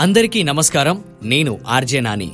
అందరికీ నమస్కారం. నేను ఆర్జే నాని.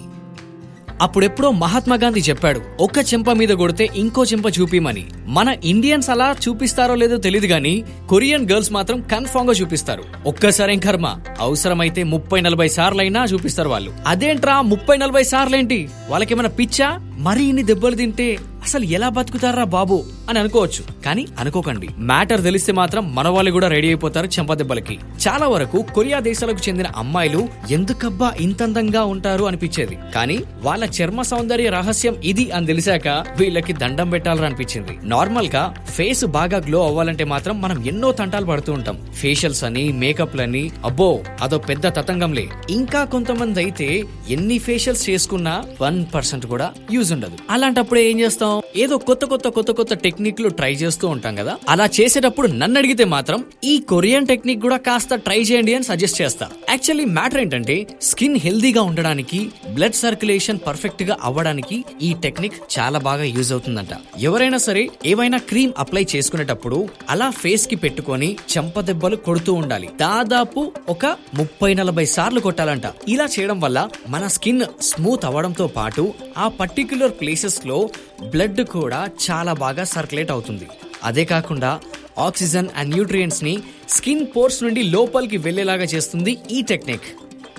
అప్పుడెప్పుడో మహాత్మా గాంధీ చెప్పాడు ఒక్క చెంప మీద కొడితే ఇంకో చెంప చూపిమని. మన ఇండియన్స్ అలా చూపిస్తారో లేదో తెలియదు గాని కొరియన్ గర్ల్స్ మాత్రం కన్ఫామ్గా చూపిస్తారు. ఒక్కసారేం కర్మ? అవసరమైతే ముప్పై నలభై సార్లైనా చూపిస్తారు వాళ్ళు. అదేంట్రా ముప్పై నలభై సార్లేంటి? వాళ్ళకేమైనా పిచ్చా? మరి ఇన్ని దెబ్బలు తింటే అసలు ఎలా బతుకుతారా బాబు అని అనుకోవచ్చు. కానీ అనుకోకండి. మ్యాటర్ తెలిస్తే మాత్రం మన వాళ్ళు కూడా రెడీ అయిపోతారు చెంపదెబ్బలకి చాలా వరకు కొరియా దేశాలకు చెందిన అమ్మాయిలు ఎందుకబ్బా ఇంత అందంగా ఉంటారు అనిపించేది. కానీ వాళ్ళ చర్మ సౌందర్య రహస్యం ఇది అని తెలిసాక వీళ్ళకి దండం పెట్టాలని అనిపించింది. నార్మల్గా ఫేస్ బాగా గ్లో అవ్వాలంటే మాత్రం మనం ఎన్నో తంటాలు పడుతూ ఉంటాం. ఫేషియల్స్ అని మేకప్లని అబ్బో అదో పెద్ద తతంగంలే. ఇంకా కొంతమంది అయితే ఎన్ని ఫేషియల్స్ చేసుకున్నా వన్ పర్సెంట్ కూడా యూజ్ ఉండదు. అలాంటప్పుడు ఏం చేస్తాం? ఏదో కొత్త కొత్త కొత్త కొత్త టెక్నిక్లు ట్రై చేస్తూ ఉంటాం కదా? అలా చేసేటప్పుడు నన్ను అడిగితే మాత్రం ఈ కొరియన్ టెక్నిక్ కూడా కాస్త ట్రై చేయండి అని సజెస్ట్ చేస్తా. యాక్చువల్లీ మ్యాటర్ ఏంటంటే స్కిన్ హెల్దీగా ఉండడానికి బ్లడ్ సర్క్యులేషన్ పర్ఫెక్ట్గా అవ్వడానికి ఈ టెక్నిక్ చాలా బాగా యూజ్ అవుతుందంట. ఎవరైనా సరే ఏవైనా క్రీమ్ అప్లై చేసుకునేటప్పుడు అలా ఫేస్కి పెట్టుకొని చెంప దెబ్బలు కొడుతూ ఉండాలి. దాదాపు ఒక ముప్పై నలభై సార్లు కొట్టాలంట. ఇలా చేయడం వల్ల మన స్కిన్ స్మూత్ అవ్వడంతో పాటు ఆ పర్టిక్యులర్ ప్లేసెస్లో బ్లడ్ కూడా చాలా బాగా సర్క్యులేట్ అవుతుంది. అదే కాకుండా ఆక్సిజన్ అండ్ న్యూట్రియంట్స్ని స్కిన్ పోర్స్ నుండి లోపలికి వెళ్ళేలాగా చేస్తుంది ఈ టెక్నిక్.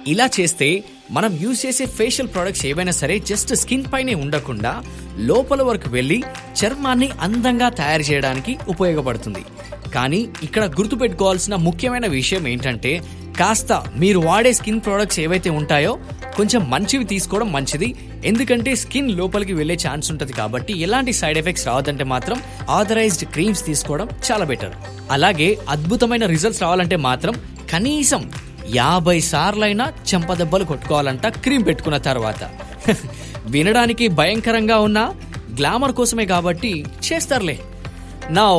ఇలా చేస్తే మనం యూజ్ చేసే ఫేషియల్ ప్రొడక్ట్స్ ఏవైనా సరే జస్ట్ స్కిన్ పైనే ఉండకుండా లోపల వరకు వెళ్ళి చర్మాన్ని అందంగా తయారు చేయడానికి ఉపయోగపడుతుంది. కానీ ఇక్కడ గుర్తుపెట్టుకోవాల్సిన ముఖ్యమైన విషయం ఏంటంటే కాస్త మీరు వాడే స్కిన్ ప్రొడక్ట్స్ ఏవైతే ఉంటాయో కొంచెం మంచివి తీసుకోవడం మంచిది. ఎందుకంటే స్కిన్ లోపలికి వెళ్ళే ఛాన్స్ ఉంటుంది కాబట్టి ఎలాంటి సైడ్ ఎఫెక్ట్స్ రావద్దంటే మాత్రం ఆథరైజ్డ్ క్రీమ్స్ తీసుకోవడం చాలా బెటర్. అలాగే అద్భుతమైన రిజల్ట్స్ రావాలంటే మాత్రం కనీసం యాభై సార్లైనా చెంపదెబ్బలు కొట్టుకోవాలంట క్రీమ్ పెట్టుకున్న తర్వాత. వినడానికి భయంకరంగా ఉన్న గ్లామర్ కోసమే కాబట్టి చేస్తారులే. నా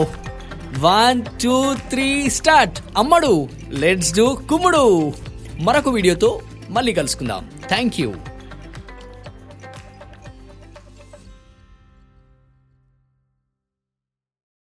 వన్ టూ త్రీ స్టార్ట్ అమ్మడు లెట్స్ డూ కుమ్ముడు. మరొక వీడియోతో మళ్ళీ కలుసుకుందాం. Thank you.